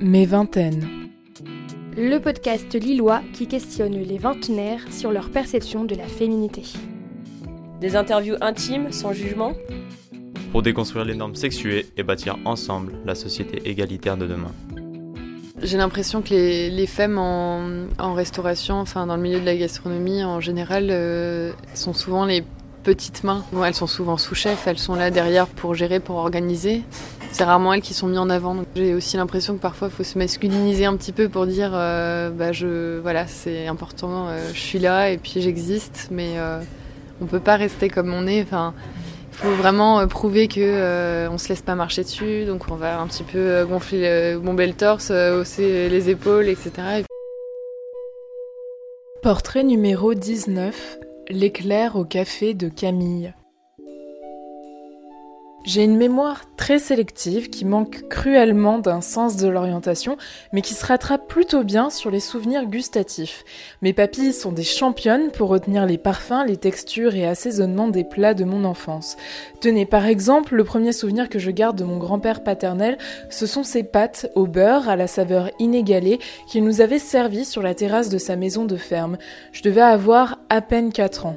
Mes vingtaines. Le podcast lillois qui questionne les vingtenaires sur leur perception de la féminité. Des interviews intimes, sans jugement? Pour déconstruire les normes sexuées et bâtir ensemble la société égalitaire de demain. J'ai l'impression que les, femmes en, restauration, enfin dans le milieu de la gastronomie en général, euh, sont souvent les petites mains. elles sont souvent sous-chef, elles sont là derrière pour gérer, pour organiser. C'est rarement elles qui sont mises en avant. J'ai aussi l'impression que parfois il faut se masculiniser un petit peu pour dire euh, bah je voilà c'est important, euh, je suis là et puis j'existe, mais euh, on peut pas rester comme on est. Enfin, il faut vraiment prouver que on se laisse pas marcher dessus, donc on va un petit peu gonfler, bomber le torse, hausser les épaules, etc. Portrait numéro 19 L'éclair au café de Camille. J'ai une mémoire très sélective qui manque cruellement d'un sens de l'orientation, mais qui se rattrape plutôt bien sur les souvenirs gustatifs. Mes papilles sont des championnes pour retenir les parfums, les textures et assaisonnements des plats de mon enfance. Tenez, par exemple, le premier souvenir que je garde de mon grand-père paternel, ce sont ses pâtes au beurre à la saveur inégalée qu'il nous avait servi sur la terrasse de sa maison de ferme. Je devais avoir à peine 4 ans.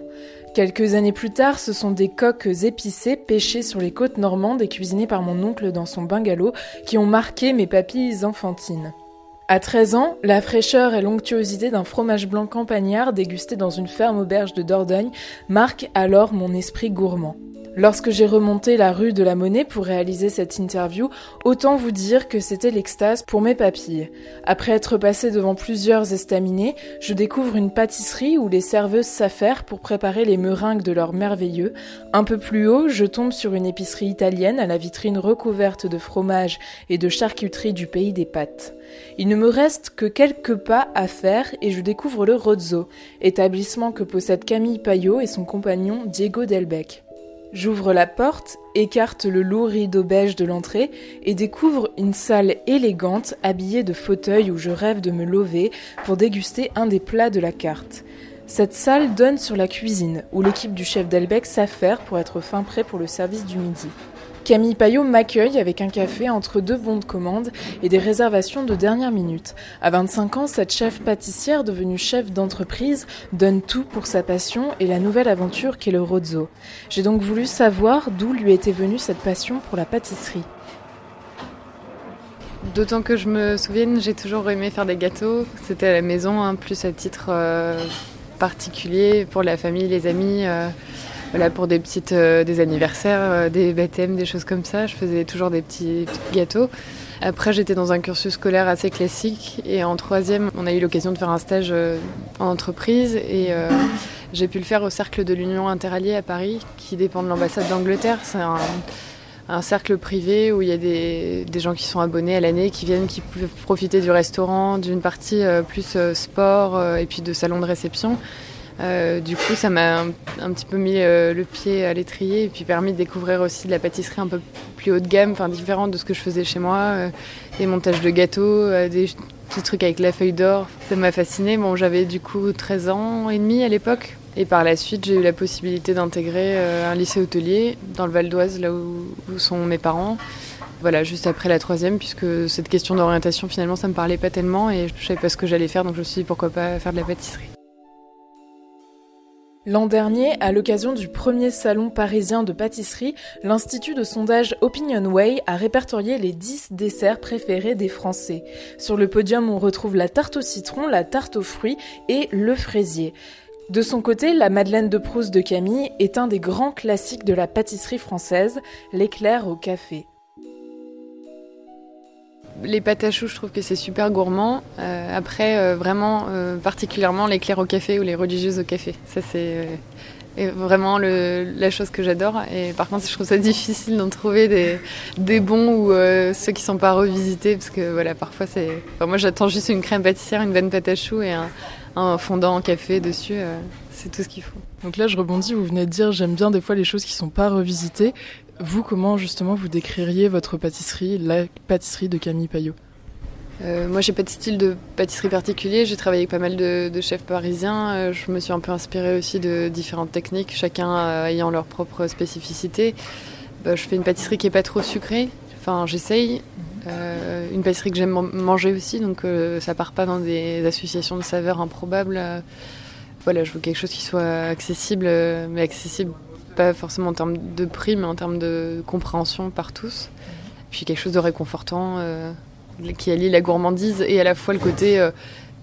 Quelques années plus tard, ce sont des coques épicées pêchées sur les côtes normandes et cuisinées par mon oncle dans son bungalow qui ont marqué mes papilles enfantines. À 13 ans, la fraîcheur et l'onctuosité d'un fromage blanc campagnard dégusté dans une ferme auberge de Dordogne marquent alors mon esprit gourmand. Lorsque j'ai remonté la rue de la Monnaie pour réaliser cette interview, autant vous dire que c'était l'extase pour mes papilles. Après être passé devant plusieurs estaminets, je découvre une pâtisserie où les serveuses s'affairent pour préparer les meringues de leur merveilleux. Un peu plus haut, je tombe sur une épicerie italienne à la vitrine recouverte de fromage et de charcuterie du pays des pâtes. Il ne me reste que quelques pas à faire et je découvre le Rozzo, établissement que possèdent Camille Payot et son compagnon Diego Delbec. J'ouvre la porte, écarte le lourd rideau beige de l'entrée et découvre une salle élégante habillée de fauteuils où je rêve de me lever pour déguster un des plats de la carte. Cette salle donne sur la cuisine où l'équipe du chef Delbec s'affaire pour être fin prêt pour le service du midi. Camille Payot m'accueille avec un café entre deux bons de commande et des réservations de dernière minute. À 25 ans, cette chef pâtissière devenue chef d'entreprise donne tout pour sa passion et la nouvelle aventure qu'est le Rozzo. J'ai donc voulu savoir d'où lui était venue cette passion pour la pâtisserie. D'autant que je me souvienne, j'ai toujours aimé faire des gâteaux. C'était à la maison, hein, plus à titre euh, particulier pour la famille, les amis. Euh, voilà, pour des petites, euh, des anniversaires, euh, des baptêmes, des choses comme ça. Je faisais toujours des petits, gâteaux. Après, j'étais dans un cursus scolaire assez classique et en troisième, on a eu l'occasion de faire un stage euh, en entreprise et j'ai pu le faire au cercle de l'Union interalliée à Paris, qui dépend de l'ambassade d'Angleterre. C'est un, cercle privé où il y a des, des gens qui sont abonnés à l'année, qui viennent, qui peuvent profiter du restaurant, d'une partie plus sport et puis de salon de réception. Euh, du coup, ça m'a un, petit peu mis euh, le pied à l'étrier et puis permis de découvrir aussi de la pâtisserie un peu plus haut de gamme, enfin différente de ce que je faisais chez moi, euh, des montages de gâteaux, des petits trucs avec la feuille d'or. Ça m'a fasciné. Bon, j'avais du coup 13 ans et demi à l'époque. Et par la suite, j'ai eu la possibilité d'intégrer un lycée hôtelier dans le Val d'Oise, là où, où, sont mes parents. Voilà, juste après la troisième, puisque cette question d'orientation, finalement, ça me parlait pas tellement et je savais pas ce que j'allais faire, donc je me suis dit pourquoi pas faire de la pâtisserie. L'an dernier, à l'occasion du premier salon parisien de pâtisserie, l'Institut de sondage Opinionway a répertorié les 10 desserts préférés des Français. Sur le podium, on retrouve la tarte au citron, la tarte aux fruits et le fraisier. De son côté, la Madeleine de Proust de Camille est un des grands classiques de la pâtisserie française, l'éclair au café. Les pâtes à choux, je trouve que c'est super gourmand. Euh, après, euh, vraiment, euh, particulièrement l'éclair au café ou les religieuses au café. Ça, c'est vraiment la chose que j'adore. Et par contre, je trouve ça difficile d'en trouver des, bons ou ceux qui ne sont pas revisités. Parce que voilà, parfois, c'est. moi, j'attends juste une crème pâtissière, une bonne pâte à choux et un, un fondant en café dessus. c'est tout ce qu'il faut. Donc là, je rebondis, vous venez de dire, j'aime bien des fois les choses qui ne sont pas revisitées. Vous, comment justement vous décririez votre pâtisserie, la pâtisserie de Camille Payot? Euh, moi, j'ai pas de style de pâtisserie particulier. J'ai travaillé avec pas mal de, chefs parisiens. Euh, je me suis un peu inspirée aussi de différentes techniques, chacun euh, ayant leur propre spécificité. Bah, je fais une pâtisserie qui est pas trop sucrée. Enfin, j'essaye. une pâtisserie que j'aime manger aussi, donc ça part pas dans des associations de saveurs improbables. voilà, je veux quelque chose qui soit accessible, mais accessible pas forcément en termes de prix, mais en termes de compréhension par tous. Puis quelque chose de réconfortant qui allie la gourmandise et à la fois le côté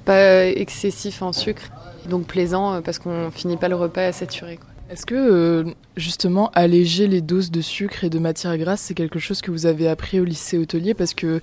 pas excessif en sucre, donc plaisant parce qu'on finit pas le repas à saturer. Est-ce que euh, justement alléger les doses de sucre et de matière grasse, c'est quelque chose que vous avez appris au lycée hôtelier? Parce que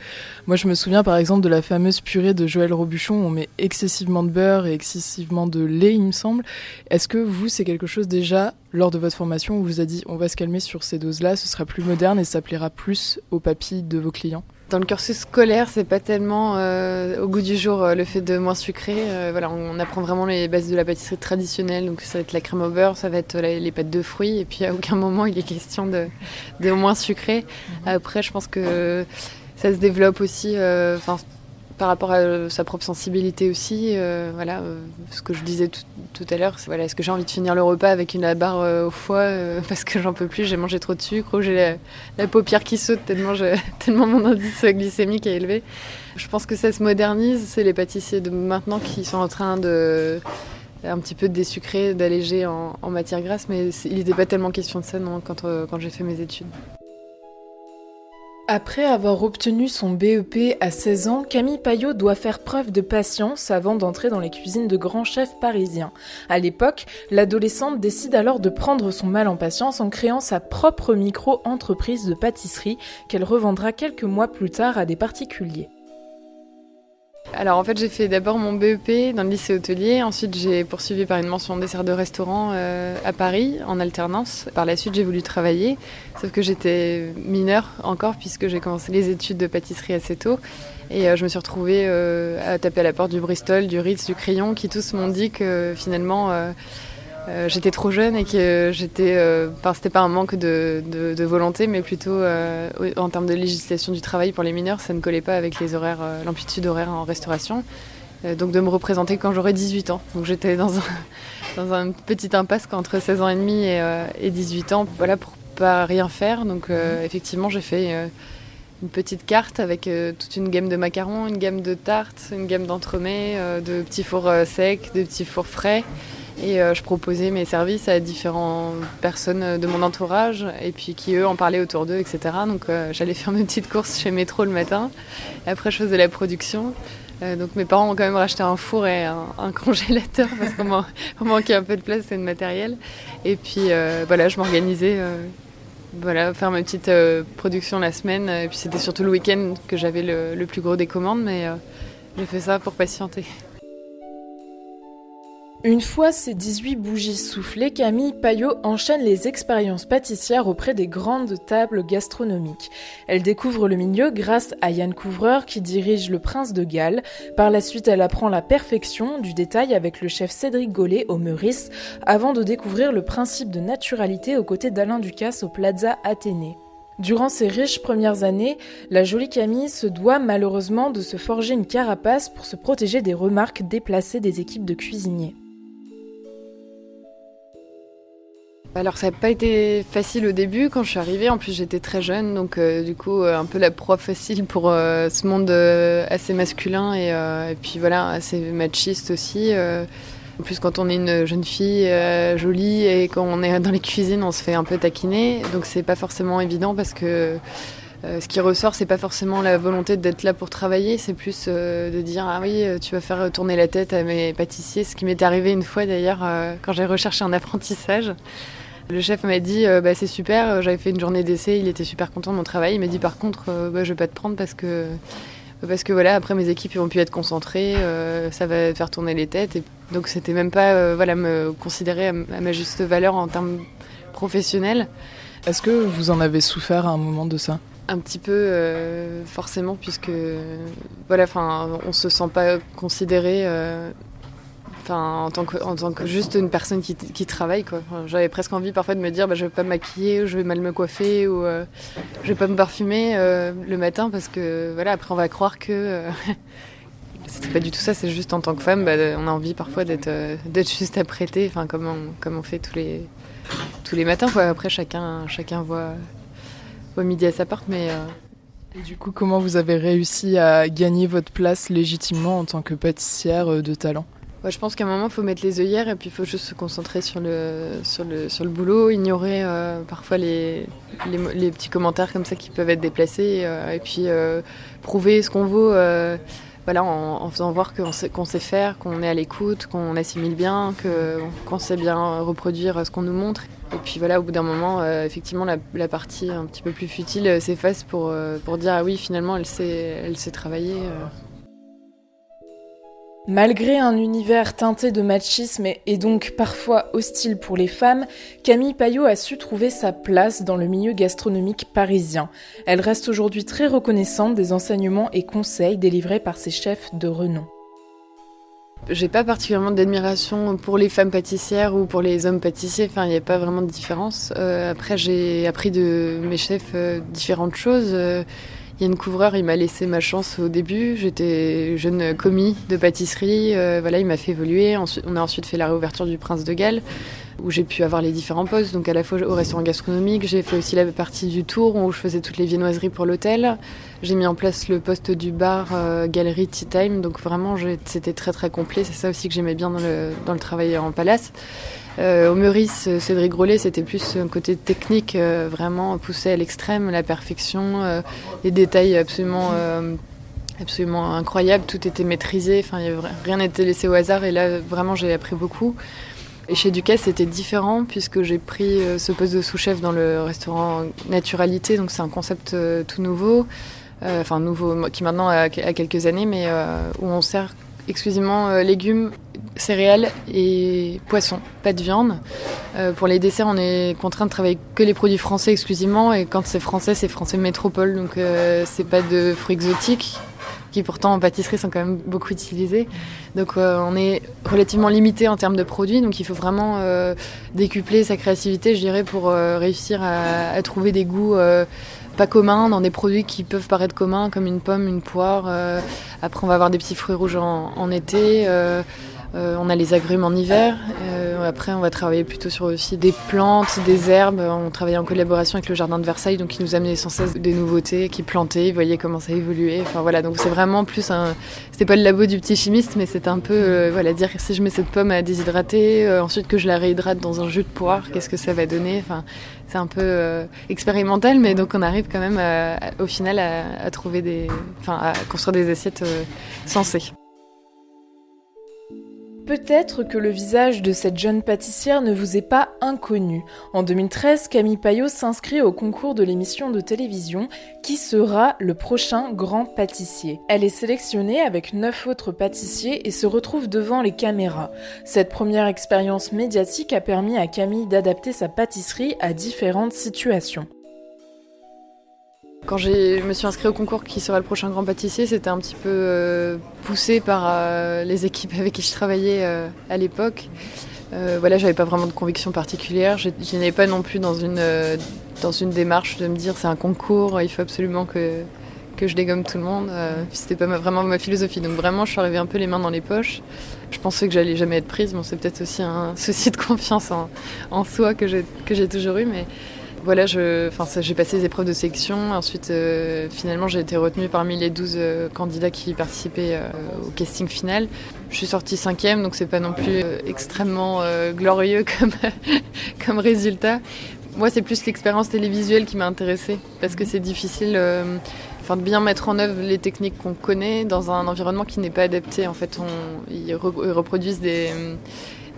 moi je me souviens par exemple de la fameuse purée de Joël Robuchon. Où on met excessivement de beurre et excessivement de lait, il me semble. Est-ce que vous, c'est quelque chose déjà lors de votre formation où vous a dit on va se calmer sur ces doses-là, ce sera plus moderne et ça plaira plus aux papilles de vos clients? Dans le cursus scolaire, c'est pas tellement euh, au goût du jour euh, le fait de moins sucré. Euh, voilà, on, apprend vraiment les bases de la pâtisserie traditionnelle. Donc ça va être la crème au beurre, ça va être les pâtes de fruits. Et puis à aucun moment il est question de, de moins sucré. Mhm. Après, je pense que ça se développe aussi par rapport à sa propre sensibilité aussi. Euh, voilà, euh, ce que je disais tout, à l'heure, c'est voilà, est-ce que j'ai envie de finir le repas avec une barre euh, au foie parce que j'en peux plus, j'ai mangé trop de sucre ou j'ai la, paupière qui saute tellement, tellement mon indice glycémique est élevé. Je pense que ça se modernise. C'est les pâtissiers de maintenant qui sont en train de un petit peu de désucrer, d'alléger en, matière grasse, mais il n'était pas tellement question de ça quand j'ai fait mes études. Après avoir obtenu son BEP à 16 ans, Camille Payot doit faire preuve de patience avant d'entrer dans les cuisines de grands chefs parisiens. À l'époque, l'adolescente décide alors de prendre son mal en patience en créant sa propre micro-entreprise de pâtisserie qu'elle revendra quelques mois plus tard à des particuliers. Alors en fait j'ai fait d'abord mon BEP dans le lycée hôtelier, ensuite j'ai poursuivi par une mention dessert de restaurant euh, à Paris en alternance. Par la suite j'ai voulu travailler, sauf que j'étais mineure encore puisque j'ai commencé les études de pâtisserie assez tôt. Et euh, je me suis retrouvée euh, à taper à la porte du Bristol, du Ritz, du Crayon, qui tous m'ont dit que finalement euh, j'étais trop jeune et que j'étais. Euh, enfin, c'était pas un manque de, volonté, mais plutôt euh, en termes de législation du travail pour les mineurs, ça ne collait pas avec les horaires, l'amplitude horaire en restauration. donc de me représenter quand j'aurais 18 ans. Donc j'étais dans un, dans un petit impasse entre 16 ans et demi et, 18 ans, voilà, pour pas rien faire. Donc effectivement, j'ai fait une petite carte avec toute une gamme de macarons, une gamme de tartes, une gamme d'entremets, de petits fours secs, de petits fours frais. Et euh, je proposais mes services à différentes personnes de mon entourage et puis qui eux en parlaient autour d'eux, etc. Donc euh, j'allais faire mes petites courses chez Métro le matin. Après je faisais la production. Euh, donc mes parents ont quand même racheté un four et un, congélateur parce qu'on manquait un peu de place et de matériel. Et puis voilà, je m'organisais. voilà, faire ma petite production la semaine. Et puis c'était surtout le week-end que j'avais le, plus gros des commandes, mais j'ai fait ça pour patienter. Une fois ces 18 bougies soufflées, Camille Payot enchaîne les expériences pâtissières auprès des grandes tables gastronomiques. Elle découvre le milieu grâce à Yann Couvreur qui dirige le Prince de Galles. Par la suite, elle apprend la perfection du détail avec le chef Cédric Gollet au Meurice avant de découvrir le principe de naturalité aux côtés d'Alain Ducasse au Plaza Athénée. Durant ces riches premières années, la jolie Camille se doit malheureusement de se forger une carapace pour se protéger des remarques déplacées des équipes de cuisiniers. Alors ça n'a pas été facile au début quand je suis arrivée, en plus j'étais très jeune, donc euh, du coup euh, un peu la proie facile pour euh, ce monde assez masculin et, puis voilà, assez machiste aussi. En plus quand on est une jeune fille jolie et quand on est dans les cuisines on se fait un peu taquiner, donc c'est pas forcément évident parce que ce qui ressort, c'est pas forcément la volonté d'être là pour travailler, c'est plus de dire ah oui, tu vas faire tourner la tête à mes pâtissiers, ce qui m'est arrivé une fois d'ailleurs quand j'ai recherché un apprentissage. Le chef m'a dit euh, bah, c'est super, euh, j'avais fait une journée d'essai, il était super content de mon travail. Il m'a dit par contre euh, bah, je vais pas te prendre parce que parce que voilà après mes équipes vont plus être concentrées, ça va faire tourner les têtes. Et donc c'était même pas voilà me considérer à, ma juste valeur en termes professionnels. Est-ce que vous en avez souffert à un moment de ça? Un petit peu forcément puisque voilà enfin on se sent pas considéré Enfin, en tant que, juste une personne qui, qui travaille, quoi. J'avais presque envie parfois de me dire, bah, je vais pas me maquiller, ou je vais mal me coiffer, ou euh, je vais pas me parfumer euh, le matin parce que, voilà, après on va croire que euh, c'est pas du tout ça. C'est juste en tant que femme, bah, on a envie parfois d'être, d'être juste apprêtée, enfin comme on, fait tous les, tous les matins. Après chacun, chacun voit, voit midi à sa porte, mais Et du coup, comment vous avez réussi à gagner votre place légitimement en tant que pâtissière de talent? Je pense qu'à un moment, il faut mettre les œillères et puis il faut juste se concentrer sur le, sur le, sur le boulot, ignorer euh, parfois les, les, petits commentaires comme ça qui peuvent être déplacés euh, et puis euh, prouver ce qu'on vaut voilà, en, faisant voir qu'on sait, qu'on sait faire, qu'on est à l'écoute, qu'on assimile bien, qu'on sait bien reproduire ce qu'on nous montre. Et puis voilà, au bout d'un moment, effectivement, la, la, partie un petit peu plus futile s'efface pour, pour dire ah oui, finalement, elle sait, elle sait travailler. Malgré un univers teinté de machisme et donc parfois hostile pour les femmes, Camille Payot a su trouver sa place dans le milieu gastronomique parisien. Elle reste aujourd'hui très reconnaissante des enseignements et conseils délivrés par ses chefs de renom. J'ai pas particulièrement d'admiration pour les femmes pâtissières ou pour les hommes pâtissiers, enfin il n'y a pas vraiment de différence. Euh, après j'ai appris de mes chefs euh, différentes choses. Euh, Yann Couvreur, il m'a laissé ma chance au début. J'étais jeune commis de pâtisserie. Euh, voilà, il m'a fait évoluer. on a ensuite fait la réouverture du Prince de Galles, où j'ai pu avoir les différents postes. Donc à la fois au restaurant gastronomique, j'ai fait aussi la partie du tour où je faisais toutes les viennoiseries pour l'hôtel. J'ai mis en place le poste du bar euh, Galerie Tea Time. Donc vraiment, c'était très très complet. C'est ça aussi que j'aimais bien dans le, dans le travail en palace. Euh, au Meurice, Cédric Grolet, c'était plus un côté technique, euh, vraiment poussé à l'extrême, la perfection, euh, les détails absolument, absolument incroyables, tout était maîtrisé, rien n'était laissé au hasard, et là, vraiment, j'ai appris beaucoup. Et chez Ducasse, c'était différent, puisque j'ai pris ce poste de sous-chef dans le restaurant Naturalité, donc c'est un concept tout nouveau, enfin nouveau, qui maintenant a quelques années, mais où on sert exclusivement légumes céréales et poissons, pas de viande. Euh, pour les desserts, on est contraint de travailler que les produits français exclusivement, et quand c'est français, c'est français métropole, donc euh, c'est pas de fruits exotiques qui pourtant en pâtisserie sont quand même beaucoup utilisés. Donc euh, on est relativement limité en termes de produits, donc il faut vraiment décupler sa créativité, je dirais, pour réussir à, trouver des goûts pas communs dans des produits qui peuvent paraître communs, comme une pomme, une poire. après, on va avoir des petits fruits rouges en, en été. Euh, on a les agrumes en hiver. Euh, après, on va travailler plutôt sur aussi des plantes, des herbes. On travaille en collaboration avec le jardin de Versailles, donc qui nous amenait sans cesse des nouveautés, qui plantait. Vous voyez comment ça évoluait. Enfin voilà, donc c'est vraiment plus un. C'était pas le labo du petit chimiste, mais c'est un peu euh, voilà dire si je mets cette pomme à déshydrater, ensuite que je la réhydrate dans un jus de poire, qu'est-ce que ça va donner? Enfin, c'est un peu expérimental, mais donc on arrive quand même au final à, trouver des, enfin à construire des assiettes sensées. Peut-être que le visage de cette jeune pâtissière ne vous est pas inconnu. En 2013, Camille Payot s'inscrit au concours de l'émission de télévision Qui sera le prochain grand pâtissier Elle est sélectionnée avec neuf autres pâtissiers et se retrouve devant les caméras. Cette première expérience médiatique a permis à Camille d'adapter sa pâtisserie à différentes situations. Quand je me suis inscrit au concours qui sera le prochain grand pâtissier, c'était un petit peu euh, poussé par euh, les équipes avec qui je travaillais euh, à l'époque. voilà, j'avais pas vraiment de conviction particulière. Je, n'étais pas non plus dans une, dans une démarche de me dire c'est un concours, il faut absolument que, que je dégomme tout le monde. c'était pas vraiment ma philosophie. Donc vraiment, je suis arrivée un peu les mains dans les poches. Je pensais que j'allais jamais être prise. Bon, c'est peut-être aussi un souci de confiance en, en soi que j'ai toujours eu, mais voilà, j'ai passé les épreuves de sélection. Ensuite, euh, finalement, j'ai été retenue parmi les 12 euh, candidats qui participaient euh, au casting final. Je suis sortie cinquième, donc c'est pas non plus extrêmement glorieux comme, comme résultat. Moi, c'est plus l'expérience télévisuelle qui m'a intéressée, parce que c'est difficile enfin, de bien mettre en œuvre les techniques qu'on connaît dans un environnement qui n'est pas adapté. En fait, on, ils reproduisent des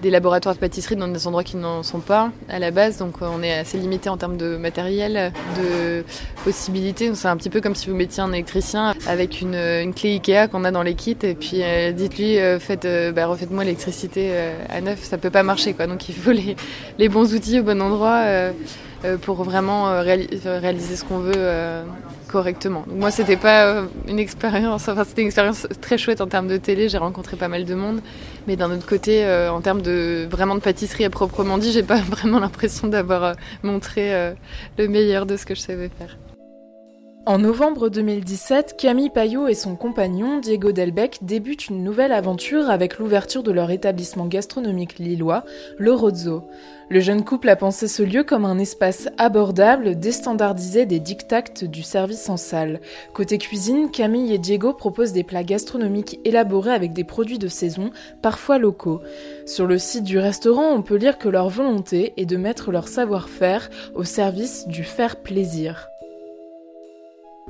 des laboratoires de pâtisserie dans des endroits qui n'en sont pas à la base. Donc on est assez limité en termes de matériel, de possibilités. C'est un petit peu comme si vous mettiez un électricien avec une, clé Ikea qu'on a dans les kits et puis euh, dites-lui euh, faites, euh, bah, refaites-moi l'électricité à neuf. Ça peut pas marcher quoi. Donc il faut les, les bons outils au bon endroit pour vraiment réaliser ce qu'on veut correctement. moi, c'était pas euh, une expérience, enfin, c'était une expérience très chouette en termes de télé. J'ai rencontré pas mal de monde, mais d'un autre côté, euh, en termes de vraiment de pâtisserie à proprement dit, j'ai pas vraiment l'impression d'avoir euh, montré le meilleur de ce que je savais faire. En novembre 2017, Camille Payot et son compagnon Diego Delbecq débutent une nouvelle aventure avec l'ouverture de leur établissement gastronomique lillois, le Rozzo. Le jeune couple a pensé ce lieu comme un espace abordable, déstandardisé des dictates du service en salle. Côté cuisine, Camille et Diego proposent des plats gastronomiques élaborés avec des produits de saison, parfois locaux. Sur le site du restaurant, on peut lire que leur volonté est de mettre leur savoir-faire au service du faire plaisir.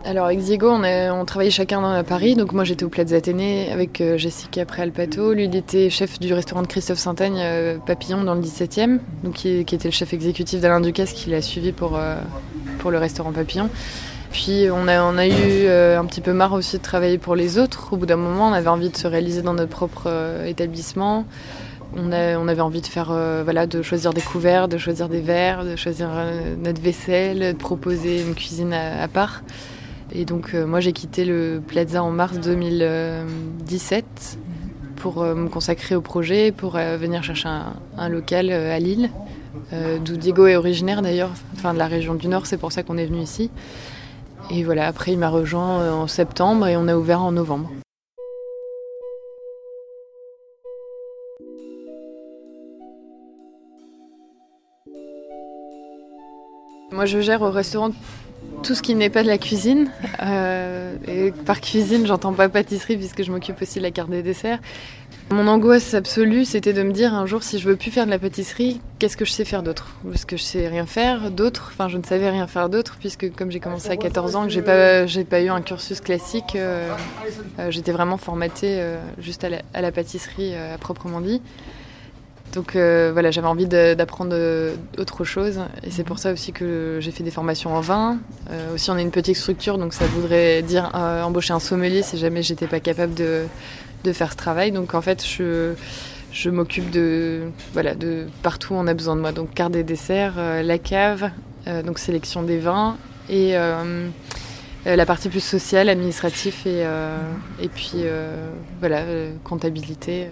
Alors avec Diego, on, travaillait chacun à Paris. Donc moi j'étais au Plaza Athénée avec euh, Jessica après Alpato. Lui il était chef du restaurant de Christophe Saint-Agne euh, Papillon dans le 17e, donc qui, était le chef exécutif d'Alain Ducasse qui l'a suivi pour, euh, le restaurant Papillon. Puis on a, a eu un petit peu marre aussi de travailler pour les autres. Au bout d'un moment, on avait envie de se réaliser dans notre propre établissement. On, avait envie de faire, de choisir des couverts, de choisir des verres, de choisir notre vaisselle, de proposer une cuisine à part. Et donc euh, moi j'ai quitté le Plaza en mars 2017 pour euh, me consacrer au projet, pour euh, venir chercher un, local à Lille, d'où Diego est originaire d'ailleurs, enfin de la région du Nord, c'est pour ça qu'on est venu ici. Et voilà, après il m'a rejoint en septembre et on a ouvert en novembre. Moi je gère au restaurant tout ce qui n'est pas de la cuisine. Euh, et par cuisine, j'entends pas pâtisserie puisque je m'occupe aussi de la carte des desserts. Mon angoisse absolue, c'était de me dire un jour, si je veux plus faire de la pâtisserie, qu'est-ce que je sais faire d'autre? Parce que je sais rien faire d'autre. Enfin, je ne savais rien faire d'autre puisque comme j'ai commencé à 14 ans, que j'ai pas, pas eu un cursus classique, euh, euh, j'étais vraiment formatée juste à la, à la pâtisserie à proprement dit. Donc euh, voilà, j'avais envie d'apprendre euh, autre chose. Et c'est pour ça aussi que j'ai fait des formations en vin. Euh, aussi, on est une petite structure, donc ça voudrait dire embaucher un sommelier si jamais j'étais pas capable de, faire ce travail. Donc en fait, je, je m'occupe de, voilà, de partout où on a besoin de moi. Donc carte des desserts, la cave, donc sélection des vins et la partie plus sociale, administrative et, et puis voilà, comptabilité.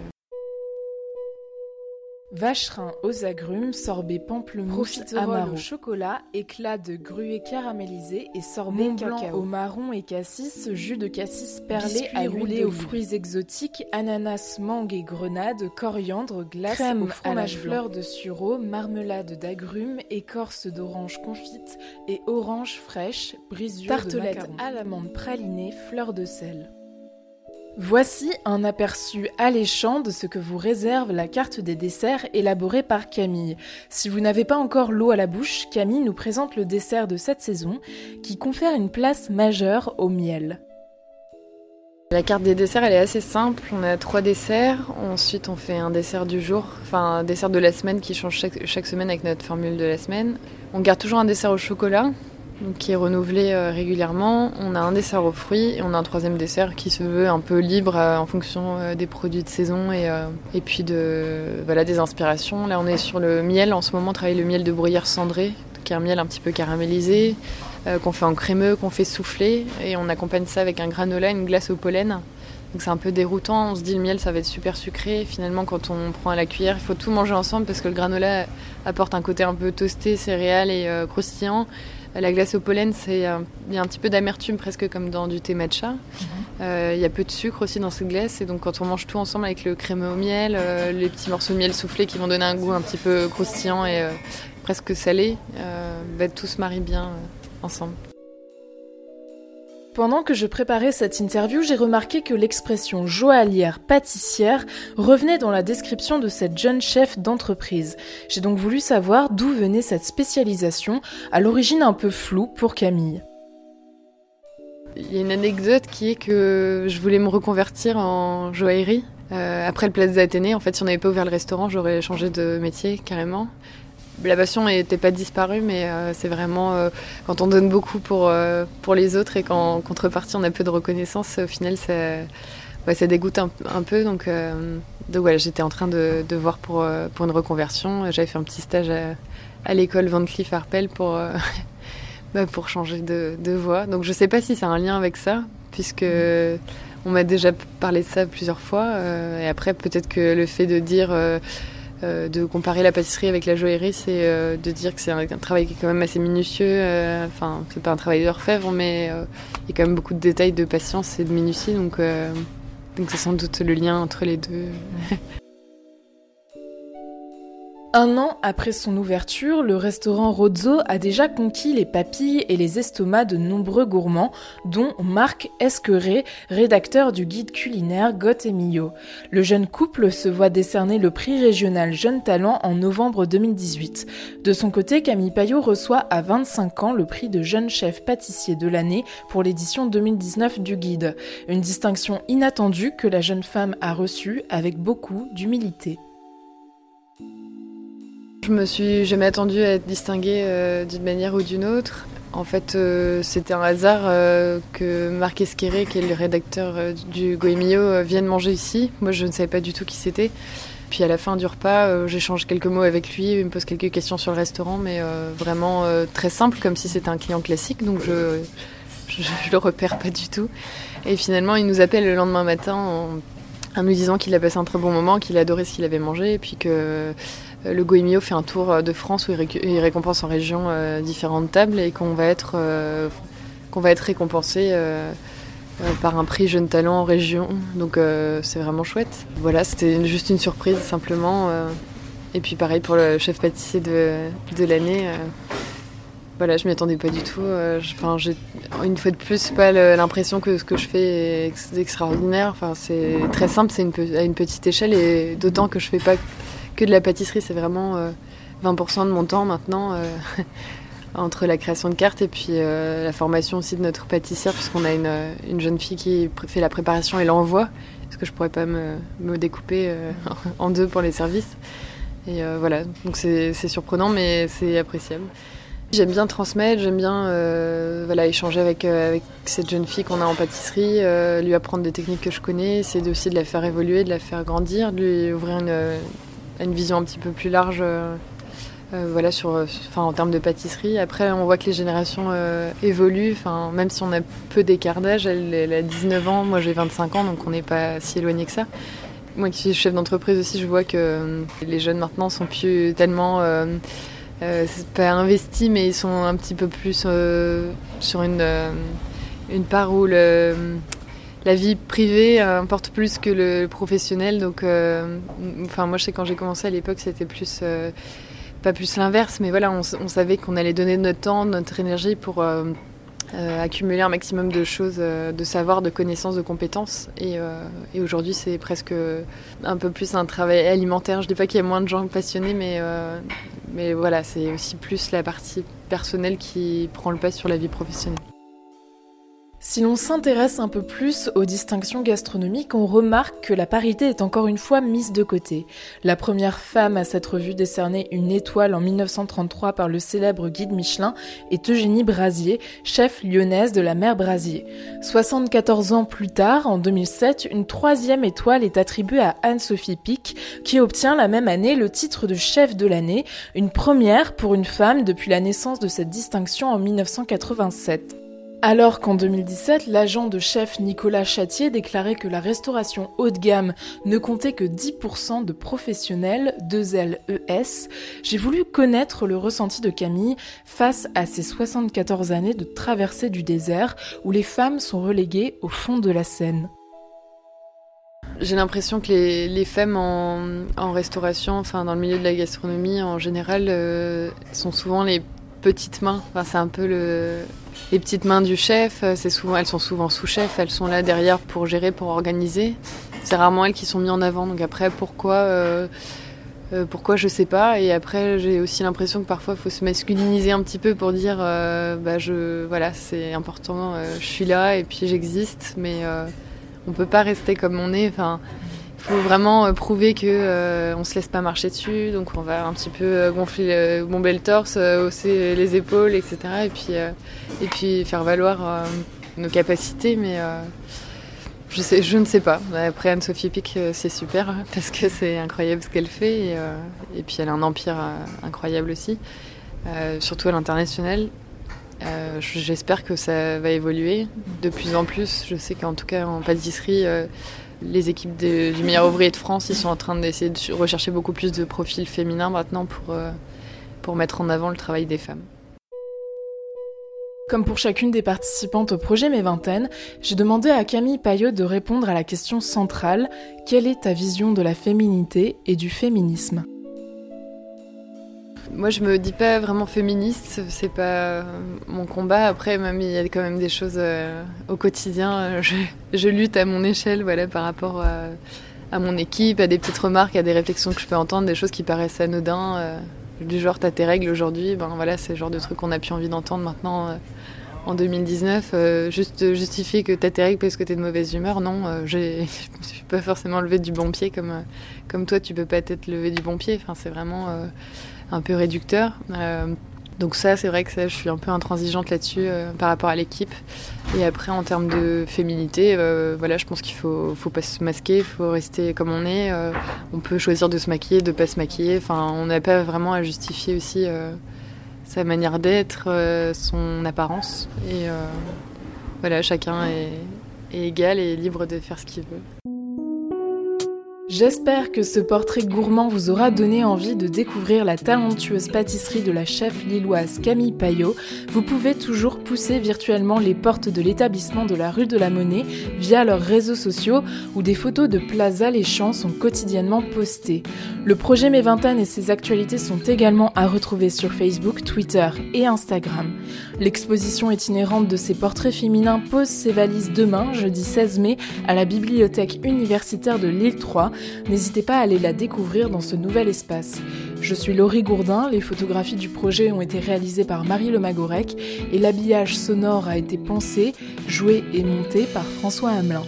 Vacherin aux agrumes, sorbet pamplemousse, au chocolat, éclat de gruet caramélisé et sorbet blanc au marron et cassis, jus de cassis perlé à rouler aux fruits exotiques, ananas, mangue et grenade, coriandre, glace Crème au fromage fleur de sureau, marmelade d'agrumes, écorce d'orange confite et orange fraîche, brisure tartelette à l'amande pralinée, fleur de sel. Voici un aperçu alléchant de ce que vous réserve la carte des desserts élaborée par Camille. Si vous n'avez pas encore l'eau à la bouche, Camille nous présente le dessert de cette saison qui confère une place majeure au miel. La carte des desserts, elle est assez simple. On a trois desserts. Ensuite, on fait un dessert du jour, enfin un dessert de la semaine qui change chaque, semaine avec notre formule de la semaine. On garde toujours un dessert au chocolat qui est renouvelé euh, régulièrement. On a un dessert aux fruits et on a un troisième dessert qui se veut un peu libre euh, en fonction euh, des produits de saison et, puis de, voilà, des inspirations. Là, on est sur le miel. En ce moment, on travaille le miel de bruyère cendré, qui est un miel un petit peu caramélisé, qu'on fait en crémeux, qu'on fait souffler et on accompagne ça avec un granola, une glace au pollen. Donc c'est un peu déroutant, on se dit le miel ça va être super sucré. Finalement quand on prend à la cuillère, il faut tout manger ensemble parce que le granola apporte un côté un peu toasté, céréal et croustillant. La glace au pollen, c'est euh, il y a un petit peu d'amertume presque comme dans du thé matcha. Mhm. Euh, il y a peu de sucre aussi dans cette glace et donc quand on mange tout ensemble avec le crémeux au miel, euh, les petits morceaux de miel soufflés qui vont donner un goût un petit peu croustillant et presque salé, bah, tout se marie bien ensemble. Pendant que je préparais cette interview, j'ai remarqué que l'expression joaillière pâtissière revenait dans la description de cette jeune chef d'entreprise. J'ai donc voulu savoir d'où venait cette spécialisation, à l'origine un peu floue pour Camille. Il y a une anecdote qui est que je voulais me reconvertir en joaillerie. Euh, après le Place d'Athénée, en fait, si on n'avait pas ouvert le restaurant, j'aurais changé de métier carrément la passion n'était pas disparue, mais euh, c'est vraiment euh, quand on donne beaucoup pour, euh, pour les autres et qu'en contrepartie on a peu de reconnaissance, au final ça, ça dégoûte un, peu. Donc, voilà, j'étais en train de, voir pour, pour une reconversion. J'avais fait un petit stage à, l'école Van Cleef Arpels pour, bah, pour changer de, voie. Donc je sais pas si c'est un lien avec ça, puisque on m'a déjà parlé de ça plusieurs fois. et après, peut-être que le fait de dire de comparer la pâtisserie avec la joaillerie, c'est de dire que c'est un, travail qui est quand même assez minutieux. Enfin, c'est pas un travail d'orfèvre, mais il y a quand même beaucoup de détails, de patience et de minutie. Donc, donc c'est sans doute le lien entre les deux. Un an après son ouverture, le restaurant Rozzo a déjà conquis les papilles et les estomacs de nombreux gourmands, dont Marc Esqueré, rédacteur du guide culinaire Got Mio. Le jeune couple se voit décerner le prix régional Jeune Talent en novembre 2018. De son côté, Camille Payot reçoit à 25 ans le prix de jeune chef pâtissier de l'année pour l'édition 2019 du guide. Une distinction inattendue que la jeune femme a reçue avec beaucoup d'humilité. Je me suis jamais attendue à être distinguée euh, d'une manière ou d'une autre. En fait, euh, c'était un hasard euh, que Marc Esqueré, qui est le rédacteur du Goemio, vienne manger ici. Moi, je ne savais pas du tout qui c'était. Puis à la fin du repas, j'échange quelques mots avec lui, il me pose quelques questions sur le restaurant, mais vraiment très simple, comme si c'était un client classique. Donc je, je, le repère pas du tout. Et finalement, il nous appelle le lendemain matin en, en nous disant qu'il a passé un très bon moment, qu'il adorait ce qu'il avait mangé, et puis que le Goemio fait un tour euh, de France où il, récompense en région euh, différentes tables et qu'on va être qu'on va être récompensé par un prix jeune talent en région. Donc c'est vraiment chouette. Voilà, c'était juste une surprise simplement. et puis pareil pour le chef pâtissier de, de l'année. voilà, je m'y attendais pas du tout. Enfin, une fois de plus pas l'impression que ce que je fais est extraordinaire. Enfin, c'est très simple, c'est à une petite échelle et d'autant que je fais pas que de la pâtisserie. C'est vraiment 20% euh, de mon temps maintenant euh, entre la création de cartes et puis euh, la formation aussi de notre pâtissière, puisqu'on a une, jeune fille qui fait la préparation et l'envoi, parce que je pourrais pas me, découper en deux pour les services? Et voilà, donc c'est surprenant, mais c'est appréciable. J'aime bien transmettre, j'aime bien voilà, échanger avec, avec cette jeune fille qu'on a en pâtisserie, lui apprendre des techniques que je connais, c'est aussi de la faire évoluer, de la faire grandir, de lui ouvrir une, une vision un petit peu plus large euh, euh, voilà, sur, en termes de pâtisserie. Après, on voit que les générations euh, évoluent. Même si on a peu d'écart d'âge, elle, a 19 ans, moi j'ai 25 ans, donc on n'est pas si éloigné que ça. Moi qui suis chef d'entreprise aussi, je vois que les jeunes maintenant sont plus tellement pas investis, mais ils sont un petit peu plus sur une, une part où le, la vie privée euh, importe plus que le professionnel. Donc, euh, enfin, moi, je sais quand j'ai commencé à l'époque, c'était plus, euh, pas plus l'inverse, mais voilà, on, savait qu'on allait donner notre temps, notre énergie pour accumuler un maximum de choses, de savoir, de connaissances, de compétences. Et, aujourd'hui, c'est presque un peu plus un travail alimentaire. Je dis pas qu'il y a moins de gens passionnés, mais, mais voilà, c'est aussi plus la partie personnelle qui prend le pas sur la vie professionnelle. Si l'on s'intéresse un peu plus aux distinctions gastronomiques, on remarque que la parité est encore une fois mise de côté. La première femme à s'être vue décerner une étoile en 1933 par le célèbre guide Michelin est Eugénie Brasier, chef lyonnaise de la mer Brasier. 74 ans plus tard, en 2007, une troisième étoile est attribuée à Anne-Sophie Pic, qui obtient la même année le titre de chef de l'année, une première pour une femme depuis la naissance de cette distinction en 1987. Alors qu'en 2017, l'agent de chef Nicolas Chatier déclarait que la restauration haut de gamme ne comptait que 10% de professionnels, 2LES, j'ai voulu connaître le ressenti de Camille face à ces 74 années de traversée du désert où les femmes sont reléguées au fond de la scène. J'ai l'impression que les, femmes en, restauration, enfin dans le milieu de la gastronomie en général, euh, sont souvent les petites mains. Enfin, c'est un peu le, les petites mains du chef. Euh, c'est souvent, elles sont souvent sous-chef. Elles sont là derrière pour gérer, pour organiser. C'est rarement elles qui sont mises en avant. Donc après, pourquoi euh, euh, pourquoi je sais pas. Et après, j'ai aussi l'impression que parfois, il faut se masculiniser un petit peu pour dire, bah je, voilà, c'est important. je suis là et puis j'existe, mais on peut pas rester comme on est. Enfin, faut vraiment euh, prouver que euh, on se laisse pas marcher dessus, donc on va un petit peu euh, gonfler, le, bomber le torse, hausser les épaules, etc. Et puis, et puis faire valoir nos capacités, mais je, sais, je ne sais pas. Après Anne-Sophie Pic, c'est super parce que c'est incroyable ce qu'elle fait et, et, puis elle a un empire incroyable aussi, surtout à l'international. J'espère que ça va évoluer de plus en plus. Je sais qu'en tout cas en pâtisserie les équipes du meilleur ouvrier de France, ils sont en train d'essayer de rechercher beaucoup plus de profils féminins maintenant pour, pour mettre en avant le travail des femmes. Comme pour chacune des participantes au projet Mes Vingtaines, j'ai demandé à Camille Payot de répondre à la question centrale quelle est ta vision de la féminité et du féminisme? Moi, je me dis pas vraiment féministe, c'est pas mon combat. Après, même il y a quand même des choses euh, au quotidien. Je, lutte à mon échelle, voilà, par rapport à, mon équipe, à des petites remarques, à des réflexions que je peux entendre, des choses qui paraissent anodins. Euh, du genre t'as tes règles aujourd'hui, ben voilà, c'est le genre de truc qu'on a plus envie d'entendre maintenant euh, en 2019. Euh, juste justifier que t'as tes règles parce que t'es de mauvaise humeur, non, euh, je suis pas forcément levé du bon pied comme, comme toi, tu peux pas être levé du bon pied. Enfin, c'est vraiment un peu réducteur. Donc ça, c'est vrai que ça, je suis un peu intransigeante là-dessus euh, par rapport à l'équipe. Et après, en termes de féminité, euh, voilà, je pense qu'il faut, faut pas se masquer, il faut rester comme on est. Euh, on peut choisir de se maquiller, de pas se maquiller. Enfin, on n'a pas vraiment à justifier aussi sa manière d'être, son apparence. Et voilà, chacun est égal et libre de faire ce qu'il veut. J'espère que ce portrait gourmand vous aura donné envie de découvrir la talentueuse pâtisserie de la chef lilloise Camille Payot. Vous pouvez toujours pousser virtuellement les portes de l'établissement de la rue de la Monnaie via leurs réseaux sociaux où des photos de plats alléchants sont quotidiennement postées. Le projet Mes Vingtaines et ses actualités sont également à retrouver sur Facebook, Twitter et Instagram. L'exposition itinérante de ces portraits féminins pose ses valises demain, jeudi 16 mai, à la bibliothèque universitaire de Lille 3 N'hésitez pas à aller la découvrir dans ce nouvel espace. Je suis Laurie Gourdin, les photographies du projet ont été réalisées par Marie Lemagorec et l'habillage sonore a été pensé, joué et monté par François Hamelin.